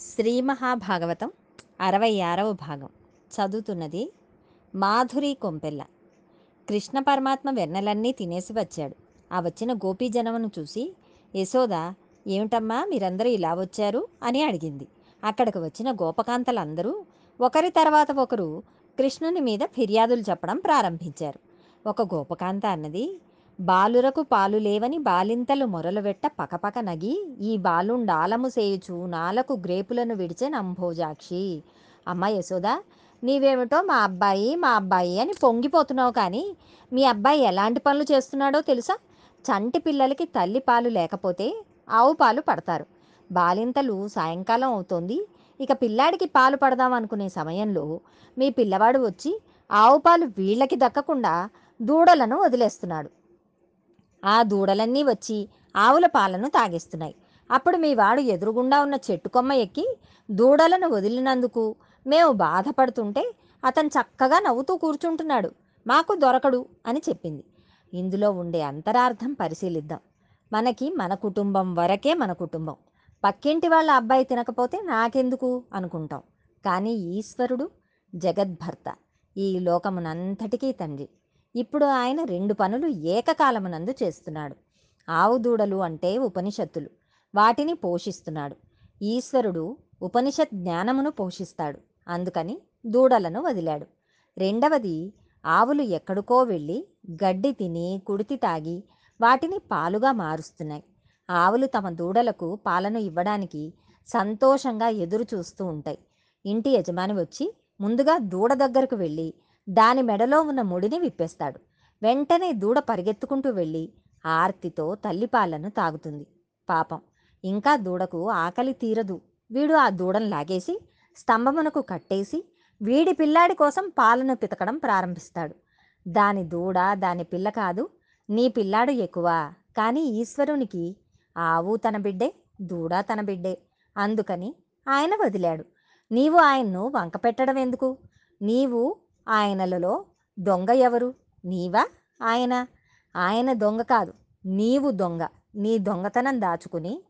శ్రీ మహాభాగవతం అరవై ఆరవ భాగం. చదువుతున్నది మాధురి కొంపెల్ల. కృష్ణ పరమాత్మ వెన్నెలన్నీ తినేసి వచ్చాడు. ఆ వచ్చిన గోపీజనమును చూసి యశోద ఏమిటమ్మా మీరందరూ ఇలా వచ్చారు? అని అడిగింది. అక్కడికి వచ్చిన గోపకాంతలందరూ ఒకరి తర్వాత ఒకరు కృష్ణుని మీద ఫిర్యాదులు చెప్పడం ప్రారంభించారు. ఒక గోపకాంత అన్నది బాలురకు పాలు లేవని బాలింతలు మొరలువెట్ట పకపక నగి ఈ బాలుండాలము సేయుచు నాలకు గ్రేపులను విడిచే నంభోజాక్షి. అమ్మ యశోద నీవేమిటో మా అబ్బాయి మా అబ్బాయి అని పొంగిపోతున్నావు కానీ మీ అబ్బాయి ఎలాంటి పనులు చేస్తున్నాడో తెలుసా? చంటి పిల్లలకి తల్లి పాలు లేకపోతే ఆవు పాలు పడతారు. బాలింతలు సాయంకాలం అవుతోంది. ఇక పిల్లాడికి పాలు పడదాం అనుకునే సమయంలో మీ పిల్లవాడు వచ్చి ఆవు పాలు వీళ్ళకి దక్కకుండా దూడలను వదిలేస్తున్నాడు. ఆ దూడలన్నీ వచ్చి ఆవుల పాలను తాగేస్తున్నాయి. అప్పుడు మీ వాడు ఎదురుగుండా ఉన్న చెట్టు కొమ్మ ఎక్కి దూడలను వదిలినందుకు మేము బాధపడుతుంటే అతను చక్కగా నవ్వుతూ కూర్చుంటున్నాడు. మాకు దొరకడు అని చెప్పింది. ఇందులో ఉండే అంతరార్థం పరిశీలిద్దాం. మనకి మన కుటుంబం వరకే మన కుటుంబం. పక్కింటి వాళ్ళ అబ్బాయి తినకపోతే నాకెందుకు అనుకుంటాం. కానీ ఈశ్వరుడు జగద్భర్త. ఈ లోకమునంతటికీ తండ్రి. ఇప్పుడు ఆయన రెండు పనులు ఏకకాలమునందు చేస్తున్నాడు. ఆవు దూడలు అంటే ఉపనిషత్తులు. వాటిని పోషిస్తున్నాడు. ఈశ్వరుడు ఉపనిషత్ జ్ఞానమును పోషిస్తాడు. అందుకని దూడలను వదిలాడు. రెండవది ఆవులు ఎక్కడికో వెళ్ళి గడ్డి తిని కుడితి తాగి వాటిని పాలుగా మారుస్తున్నాయి. ఆవులు తమ దూడలకు పాలను ఇవ్వడానికి సంతోషంగా ఎదురు చూస్తూ ఉంటాయి. ఇంటి యజమాని వచ్చి ముందుగా దూడ దగ్గరకు వెళ్ళి దాని మెడలో ఉన్న ముడిని విప్పేస్తాడు. వెంటనే దూడ పరిగెత్తుకుంటూ వెళ్ళి ఆర్తితో తల్లిపాలను తాగుతుంది. పాపం ఇంకా దూడకు ఆకలి తీరదు. వీడు ఆ దూడను లాగేసి స్తంభమునకు కట్టేసి వీడి పిల్లాడి కోసం పాలను పితకడం ప్రారంభిస్తాడు. దాని దూడ దాని పిల్ల కాదు నీ పిల్లాడు ఎక్కువ. కానీ ఈశ్వరునికి ఆవు తన బిడ్డే దూడ తన బిడ్డే. అందుకని ఆయన వదిలాడు. నీవు ఆయన్ను వంక పెట్టడం ఎందుకు నీవు ఆయనలలో దొంగ ఎవరు? నీవా? ఆయన ఆయన దొంగ కాదు. నీవు దొంగ. నీ దొంగతనం దాచుకుని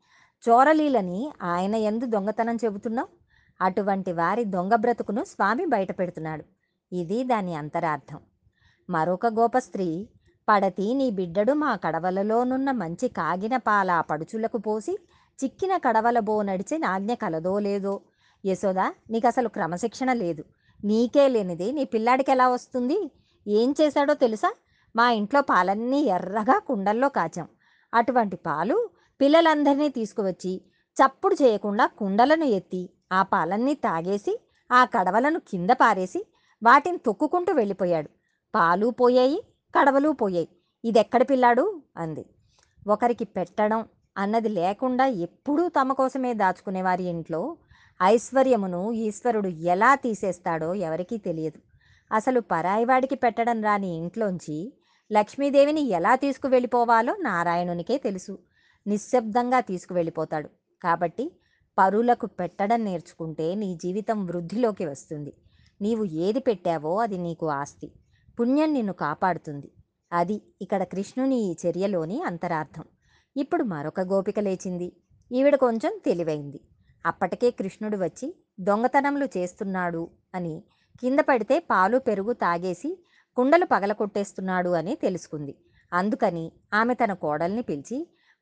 చోరలీలని ఆయన ఎందు దొంగతనం చెబుతున్నావు? అటువంటి వారి దొంగ బ్రతుకును స్వామి బయటపెడుతున్నాడు ఇది దాని అంతరార్థం. మరొక గోప స్త్రీ పడతి నీ బిడ్డడు మా కడవలలోనున్న మంచి కాగిన పాల పడుచులకు పోసి చిక్కిన కడవల బో నడిచి నాజ్ఞ కలదో లేదో? యశోద నీకు అసలు క్రమశిక్షణ లేదు. నీకే లేనిది నీ పిల్లాడికి ఎలా వస్తుంది? ఏం చేశాడో తెలుసా? మా ఇంట్లో పాలన్నీ ఎర్రగా కుండల్లో కాచాం. అటువంటి పాలు పిల్లలందరినీ తీసుకువచ్చి చప్పుడు చేయకుండా కుండలను ఎత్తి ఆ పాలన్నీ తాగేసి ఆ కడవలను కింద పారేసి వాటిని తొక్కుకుంటూ వెళ్ళిపోయాడు. పాలు పోయాయి కడవలు పోయాయి. ఇదెక్కడ పిల్లాడు? అంది. ఒకరికి పెట్టడం అన్నది లేకుండా ఎప్పుడూ తమ కోసమే దాచుకునేవారి ఇంట్లో ఐశ్వర్యమును ఈశ్వరుడు ఎలా తీసేస్తాడో ఎవరికీ తెలియదు. అసలు పరాయివాడికి పెట్టడం రాని ఇంట్లోంచి లక్ష్మీదేవిని ఎలా తీసుకువెళ్ళిపోవాలో నారాయణునికే తెలుసు. నిశ్శబ్దంగా తీసుకువెళ్ళిపోతాడు. కాబట్టి పరులకు పెట్టడం నేర్చుకుంటే నీ జీవితం వృద్ధిలోకి వస్తుంది. నీవు ఏది పెట్టావో అది నీకు ఆస్తి. పుణ్యం నిన్ను కాపాడుతుంది. అది ఇక్కడ కృష్ణుని ఈ చర్యలోని అంతరార్థం. ఇప్పుడు మరొక గోపిక లేచింది. ఈవిడ కొంచెం తెలివైంది. అప్పటికే కృష్ణుడు వచ్చి దొంగతనములు చేస్తున్నాడు అని కింద పడితే పాలు పెరుగు తాగేసి కుండలు పగలకొట్టేస్తున్నాడు అని తెలుసుకుంది. అందుకని ఆమె తన కోడల్ని పిలిచి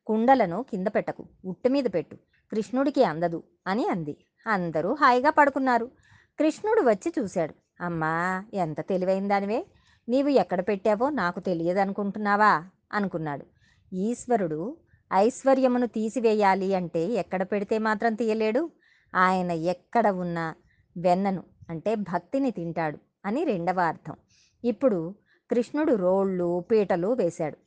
కుండలను కింద పెట్టకు ఉట్టు మీద పెట్టు కృష్ణుడికి అందదు అని అంది. అందరూ హాయిగా పడుకున్నారు. కృష్ణుడు వచ్చి చూశాడు. అమ్మా ఎంత తెలివైన దానివే నీవు ఎక్కడ పెట్టావో నాకు తెలియదనుకుంటున్నావా? అనుకున్నాడు. ఈశ్వరుడు ఐశ్వర్యమును తీసివేయాలి అంటే ఎక్కడ పెడితే మాత్రం తీయలేడు. ఆయన ఎక్కడ ఉన్న వెన్నను అంటే భక్తిని తింటాడు అని రెండవ అర్థం. ఇప్పుడు కృష్ణుడు రోళ్ళు పీటలు వేశాడు.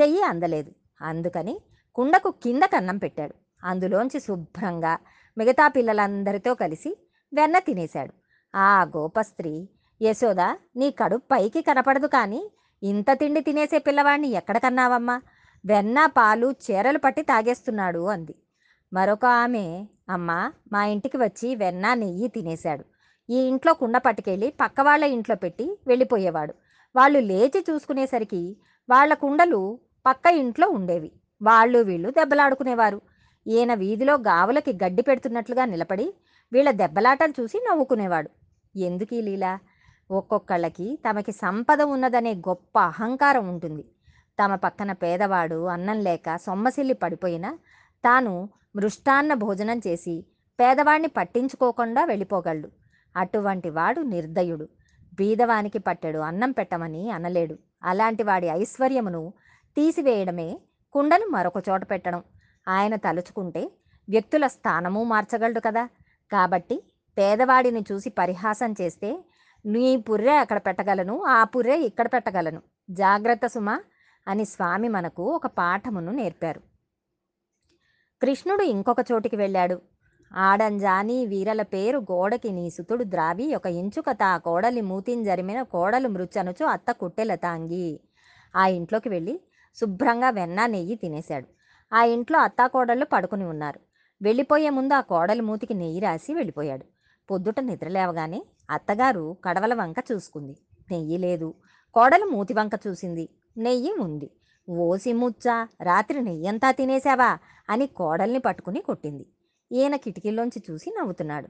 చెయ్యి అందలేదు. అందుకని కుండకు కింద కన్నం పెట్టాడు. అందులోంచి శుభ్రంగా మిగతా పిల్లలందరితో కలిసి వెన్న తినేశాడు. ఆ గోపస్త్రీ యశోద నీ కడుపు పైకి కనపడదు కానీ ఇంత తిండి తినేసే పిల్లవాడిని ఎక్కడ కన్నావమ్మా? వెన్న పాలు చీరలు పట్టి తాగేస్తున్నాడు అంది. మరొక ఆమె అమ్మ మా ఇంటికి వచ్చి వెన్న నెయ్యి తినేశాడు. ఈ ఇంట్లో కుండ పట్టుకెళ్ళి పక్క వాళ్ళ ఇంట్లో పెట్టి వెళ్ళిపోయేవాడు. వాళ్ళు లేచి చూసుకునేసరికి వాళ్ళ కుండలు పక్క ఇంట్లో ఉండేవి. వాళ్ళు వీళ్ళు దెబ్బలాడుకునేవారు. ఈయన వీధిలో గావులకి గడ్డి పెడుతున్నట్లుగా నిలబడి వీళ్ళ దెబ్బలాటలు చూసి నవ్వుకునేవాడు. ఎందుకు లీలా లీల? ఒక్కొక్కళ్ళకి తమకి సంపద ఉన్నదనే గొప్ప అహంకారం ఉంటుంది. తమ పక్కన పేదవాడు అన్నం లేక సొమ్మసిల్లి పడిపోయినా తాను మృష్టాన్న భోజనం చేసి పేదవాడిని పట్టించుకోకుండా వెళ్ళిపోగలడు. అటువంటి వాడు నిర్దయుడు. బీదవానికి పట్టెడు అన్నం పెట్టమని అనలేడు. అలాంటి వాడి ఐశ్వర్యమును తీసివేయడమే కుండను మరొక చోట పెట్టడం. ఆయన తలుచుకుంటే వ్యక్తుల స్థానము మార్చగలడు కదా! కాబట్టి పేదవాడిని చూసి పరిహాసం చేస్తే నీ పుర్రె అక్కడ పెట్టగలను ఆ పుర్రె ఇక్కడ పెట్టగలను. జాగ్రత్త సుమా! అని స్వామి మనకు ఒక పాఠమును నేర్పారు. కృష్ణుడు ఇంకొక చోటికి వెళ్ళాడు. ఆడంజాని వీరల పేరు గోడకి నీసుతుడు ద్రావి. ఒక ఇంచుక తా కోడలి మూతిని జరిమిన కోడలు మృచ్చనుచు అత్త కుట్టెల తాంగి. ఆ ఇంట్లోకి వెళ్ళి శుభ్రంగా వెన్న నెయ్యి తినేశాడు. ఆ ఇంట్లో అత్తా కోడళ్ళు పడుకుని ఉన్నారు. వెళ్ళిపోయే ముందు ఆ కోడలి మూతికి నెయ్యి రాసి వెళ్ళిపోయాడు. పొద్దుట నిద్రలేవగానే అత్తగారు కడవల వంక చూసుకుంది. నెయ్యి లేదు. కోడలు మూతి వంక చూసింది. నెయ్యి ఉంది. ఓసి ముచ్చ రాత్రి నెయ్యంతా తినేశావా? అని కోడల్ని పట్టుకుని కొట్టింది. ఈయన కిటికీలోంచి చూసి నవ్వుతున్నాడు.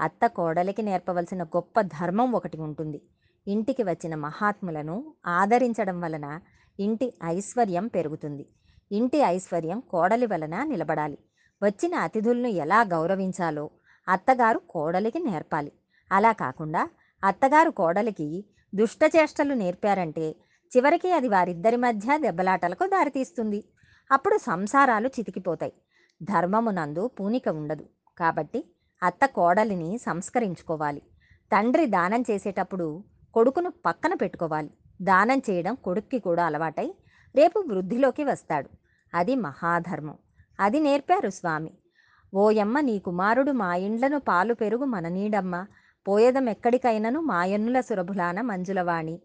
అత్త కోడలికి నేర్పవలసిన గొప్ప ధర్మం ఒకటి ఉంటుంది. ఇంటికి వచ్చిన మహాత్ములను ఆదరించడం వలన ఇంటి ఐశ్వర్యం పెరుగుతుంది. ఇంటి ఐశ్వర్యం కోడలి వలన నిలబడాలి. వచ్చిన అతిథులను ఎలా గౌరవించాలో అత్తగారు కోడలికి నేర్పాలి. అలా కాకుండా అత్తగారు కోడలికి దుష్టచేష్టలు నేర్పారంటే చివరికి అది వారిద్దరి మధ్య దెబ్బలాటలకు దారితీస్తుంది. అప్పుడు సంసారాలు చితికిపోతాయి. ధర్మమునందు పూనిక ఉండదు. కాబట్టి అత్త కోడలిని సంస్కరించుకోవాలి. తండ్రి దానం చేసేటప్పుడు కొడుకును పక్కన పెట్టుకోవాలి. దానం చేయడం కొడుక్కి కూడా అలవాటై రేపు వృద్ధిలోకి వస్తాడు. అది మహాధర్మం. అది నేర్పారు స్వామి. ఓయమ్మ నీ కుమారుడు మా ఇండ్లను పాలు పెరుగు మన నీడమ్మ. పోయేదం ఎక్కడికైనను మాయన్నుల సురభులాన మంజులవాణి.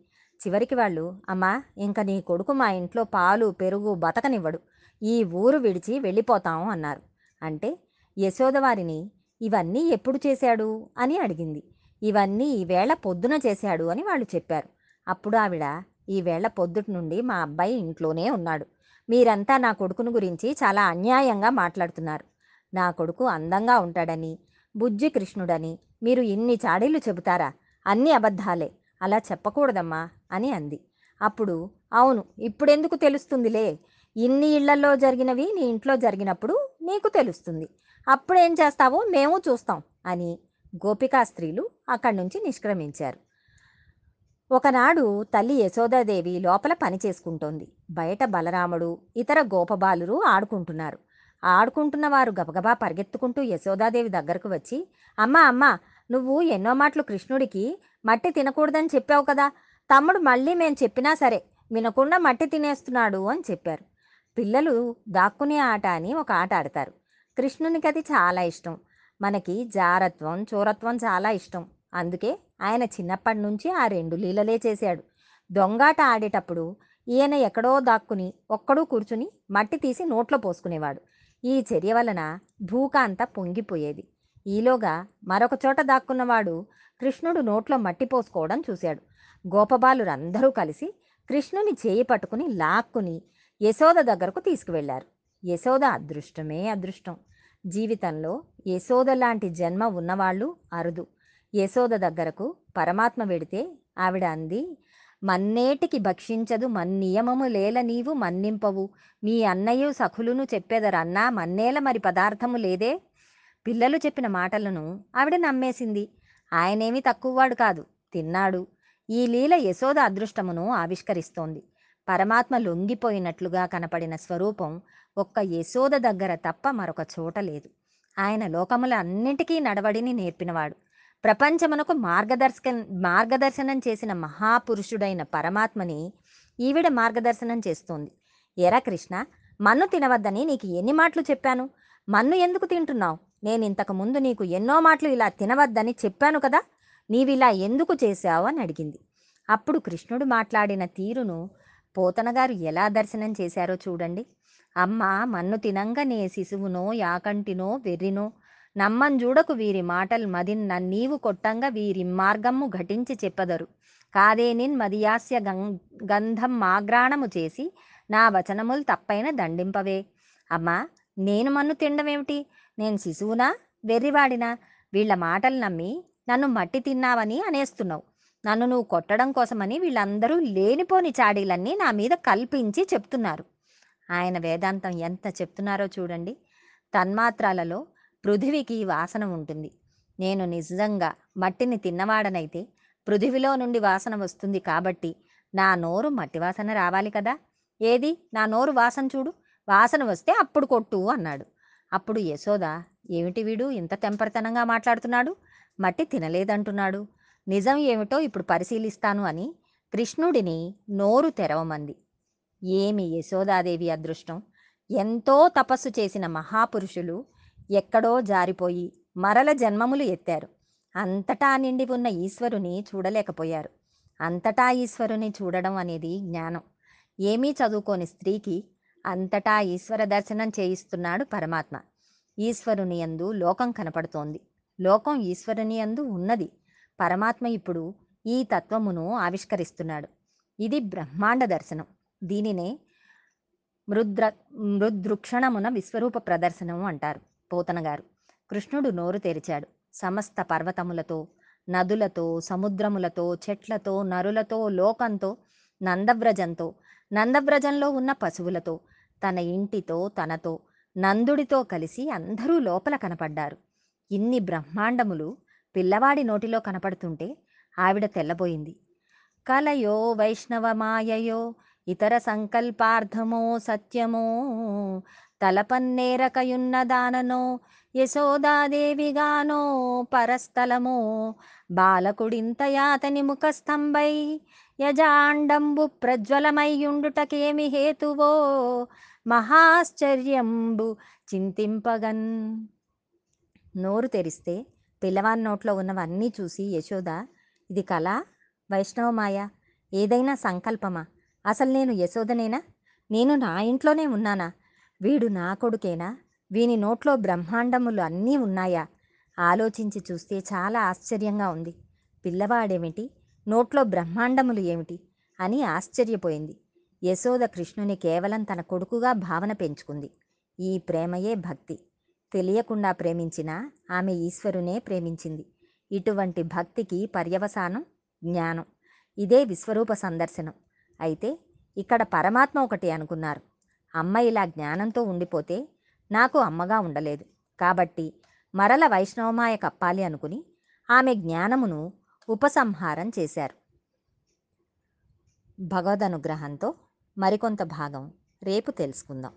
చివరికి వాళ్ళు అమ్మా ఇంక నీ కొడుకు మా ఇంట్లో పాలు పెరుగు బతకనివ్వడు. ఈ ఊరు విడిచి వెళ్ళిపోతాం అన్నారు. అంటే యశోదవారిని ఇవన్నీ ఎప్పుడు చేశాడు? అని అడిగింది. ఇవన్నీ ఈవేళ పొద్దున చేశాడు అని వాళ్ళు చెప్పారు. అప్పుడు ఆవిడ ఈవేళ పొద్దుటి నుండి మా అబ్బాయి ఇంట్లోనే ఉన్నాడు. మీరంతా నా కొడుకును గురించి చాలా అన్యాయంగా మాట్లాడుతున్నారు. నా కొడుకు అందంగా ఉంటాడని బుజ్జి కృష్ణుడని మీరు ఇన్ని చాడీలు చెబుతారా? అన్ని అబద్ధాలే. అలా చెప్పకూడదమ్మా. అని అంది. అప్పుడు అవును ఇప్పుడెందుకు తెలుస్తుందిలే? ఇన్ని ఇళ్ళలో జరిగినవి నీ ఇంట్లో జరిగినప్పుడు నీకు తెలుస్తుంది. అప్పుడేం చేస్తావో మేము చూస్తాం అని గోపికా స్త్రీలు అక్కడి నుంచి నిష్క్రమించారు. ఒకనాడు తల్లి యశోదాదేవి లోపల పని చేసుకుంటోంది. బయట బలరాముడు ఇతర గోపబాలురు ఆడుకుంటున్నారు. ఆడుకుంటున్న వారు గబగబా పరిగెత్తుకుంటూ యశోదాదేవి దగ్గరకు వచ్చి అమ్మా అమ్మా నువ్వు ఎన్నో మాటలు కృష్ణుడికి మట్టి తినకూడదని చెప్పావు కదా తమ్ముడు మళ్ళీ మేము చెప్పినా సరే వినకుండా మట్టి తినేస్తున్నాడు అని చెప్పారు. పిల్లలు దాక్కునే ఆట అని ఒక ఆట ఆడతారు. కృష్ణునికి అది చాలా ఇష్టం. మనకి జారత్వం చోరత్వం చాలా ఇష్టం. అందుకే ఆయన చిన్నప్పటి నుంచి ఆ రెండు లీలలే చేశాడు. దొంగాట ఆడేటప్పుడు ఈయన ఎక్కడో దాక్కుని ఒక్కడూ కూర్చుని మట్టి తీసి నోట్లో పోసుకునేవాడు. ఈ చర్య వలన భూక అంతా పొంగిపోయేది. ఈలోగా మరొక చోట దాక్కున్నవాడు కృష్ణుడు నోట్లో మట్టి పోసుకోవడం చూశాడు. గోపబాలురందరూ కలిసి కృష్ణుని చేయి పట్టుకుని లాక్కుని యశోద దగ్గరకు తీసుకువెళ్ళారు. యశోద అదృష్టమే అదృష్టం. జీవితంలో యశోద లాంటి జన్మ ఉన్నవాళ్ళు అరుదు. యశోద దగ్గరకు పరమాత్మ వెడితే ఆవిడ అంది మన్నేటికి భక్షించదు మన్నియమము లేల నీవు మన్నింపవు. మీ అన్నయ్య సఖులును చెప్పేదరన్నా మన్నేల మరి పదార్థము లేదే? పిల్లలు చెప్పిన మాటలను ఆవిడ నమ్మేసింది. ఆయనేమీ తక్కువవాడు కాదు తిన్నాడు. ఈ లీల యశోద అదృష్టమును ఆవిష్కరిస్తోంది. పరమాత్మ లొంగిపోయినట్లుగా కనపడిన స్వరూపం ఒక్క యశోద దగ్గర తప్ప మరొక చోట లేదు. ఆయన లోకముల అన్నిటికీ నడవడిని నేర్పినవాడు. ప్రపంచమునకు మార్గదర్శక మార్గదర్శనం చేసిన మహాపురుషుడైన పరమాత్మని ఈవిడ మార్గదర్శనం చేస్తోంది. ఎరా కృష్ణ మన్ను తినవద్దని నీకు ఎన్ని మాటలు చెప్పాను? మన్ను ఎందుకు తింటున్నావు? నేను ఇంతకు ముందు నీకు ఎన్నో మాటలు ఇలా తినవద్దని చెప్పాను కదా? నీవిలా ఎందుకు చేశావు అని అడిగింది. అప్పుడు కృష్ణుడు మాట్లాడిన తీరును పోతనగారు ఎలా దర్శనం చేశారో చూడండి. అమ్మ మన్ను తినంగా నే శిశువునో యాకంటినో వెర్రినో నమ్మం చూడకు వీరి మాటలు మదిన్ నన్నీవు కొట్టంగా వీరి మార్గము ఘటించి చెప్పదరు. కాదేనిన్ మదియాస్య గం గంధం మాగ్రాణము చేసి నా వచనములు తప్పైన దండింపవే. అమ్మా నేను మన్ను తినడమేమిటి నేను శిశువునా? వెర్రివాడినా? వీళ్ళ మాటలు నమ్మి నన్ను మట్టి తిన్నావని అనేస్తున్నావు. నన్ను నువ్వు కొట్టడం కోసమని వీళ్ళందరూ లేనిపోని చాడీలన్నీ నా మీద కల్పించి చెప్తున్నారు. ఆయన వేదాంతం ఎంత చెప్తున్నారో చూడండి. తన్మాత్రాలలో పృథివికి వాసన ఉంటుంది. నేను నిజంగా మట్టిని తిన్నవాడనైతే పృథివిలో నుండి వాసన వస్తుంది కాబట్టి నా నోరు మట్టి వాసన రావాలి కదా. ఏది? నా నోరు వాసన చూడు. వాసన వస్తే అప్పుడు కొట్టు అన్నాడు. అప్పుడు యశోద ఏమిటి వీడు? ఇంత తెంపరితనంగా మాట్లాడుతున్నాడు? మట్టి తినలేదంటున్నాడు. నిజం ఏమిటో ఇప్పుడు పరిశీలిస్తాను అని కృష్ణుడిని నోరు తెరవమంది. ఏమి యశోదాదేవి అదృష్టం? ఎంతో తపస్సు చేసిన మహాపురుషులు ఎక్కడో జారిపోయి మరల జన్మములు ఎత్తారు. అంతటా నిండి ఉన్న ఈశ్వరుని చూడలేకపోయారు. అంతటా ఈశ్వరుని చూడడం అనేది జ్ఞానం. ఏమీ చదువుకోని స్త్రీకి అంతటా ఈశ్వర దర్శనం చేయిస్తున్నాడు పరమాత్మ. ఈశ్వరుని యందు లోకం కనపడుతోంది. లోకం ఈశ్వరుని యందు ఉన్నది. పరమాత్మ ఇప్పుడు ఈ తత్వమును ఆవిష్కరిస్తున్నాడు. ఇది బ్రహ్మాండ దర్శనం. దీనినే మృద్ర మృదృక్షణమున విశ్వరూప ప్రదర్శనము అంటారు పోతనగారు. కృష్ణుడు నోరు తెరిచాడు. సమస్త పర్వతములతో నదులతో సముద్రములతో చెట్లతో నరులతో లోకంతో నందవ్రజంతో నందవ్రజంలో ఉన్న పశువులతో తన ఇంటితో తనతో నందుడితో కలిసి అందరూ లోపల కనపడ్డారు. ఇన్ని బ్రహ్మాండములు పిల్లవాడి నోటిలో కనపడుతుంటే ఆవిడ తెల్లబోయింది. కలయో వైష్ణవ మాయయో ఇతర సంకల్పార్థమో సత్యమో తలపన్నేరకయున్న దాననో యశోదాదేవిగానో పరస్థలమో బాలకుడింతయాతని ముఖస్తంభై యజాండంబు ప్రజ్వలమయ్యుండుటకేమి హేతువో మహాశ్చర్యంబు చింతింపగన్. నోరు తెరిస్తే పిల్లవాని నోట్లో ఉన్నవన్నీ చూసి యశోద ఇది కళ? వైష్ణవమాయ ఏదైనా సంకల్పమా? అసలు నేను యశోదనేనా? నేను నా ఇంట్లోనే ఉన్నానా? వీడు నా కొడుకేనా? వీని నోట్లో బ్రహ్మాండములు అన్నీ ఉన్నాయా? ఆలోచించి చూస్తే చాలా ఆశ్చర్యంగా ఉంది. పిల్లవాడేమిటి? నోట్లో బ్రహ్మాండములు ఏమిటి? అని ఆశ్చర్యపోయింది. యశోద కృష్ణుని కేవలం తన కొడుకుగా భావన పెంచుకుంది. ఈ ప్రేమయే భక్తి. తెలియకుండా ప్రేమించినా ఆమె ఈశ్వరునే ప్రేమించింది. ఇటువంటి భక్తికి పర్యవసానం జ్ఞానం. ఇదే విశ్వరూప సందర్శనం. అయితే ఇక్కడ పరమాత్మ ఒకటి అనుకున్నారు. అమ్మ ఇలా జ్ఞానంతో ఉండిపోతే నాకు అమ్మగా ఉండలేదు. కాబట్టి మరల వైష్ణవమాయ కప్పాలి అనుకుని ఆమె జ్ఞానమును ఉపసంహారం చేశారు. భగవద్ అనుగ్రహంతో మరికొంత భాగం రేపు తెలుసుకుందాం.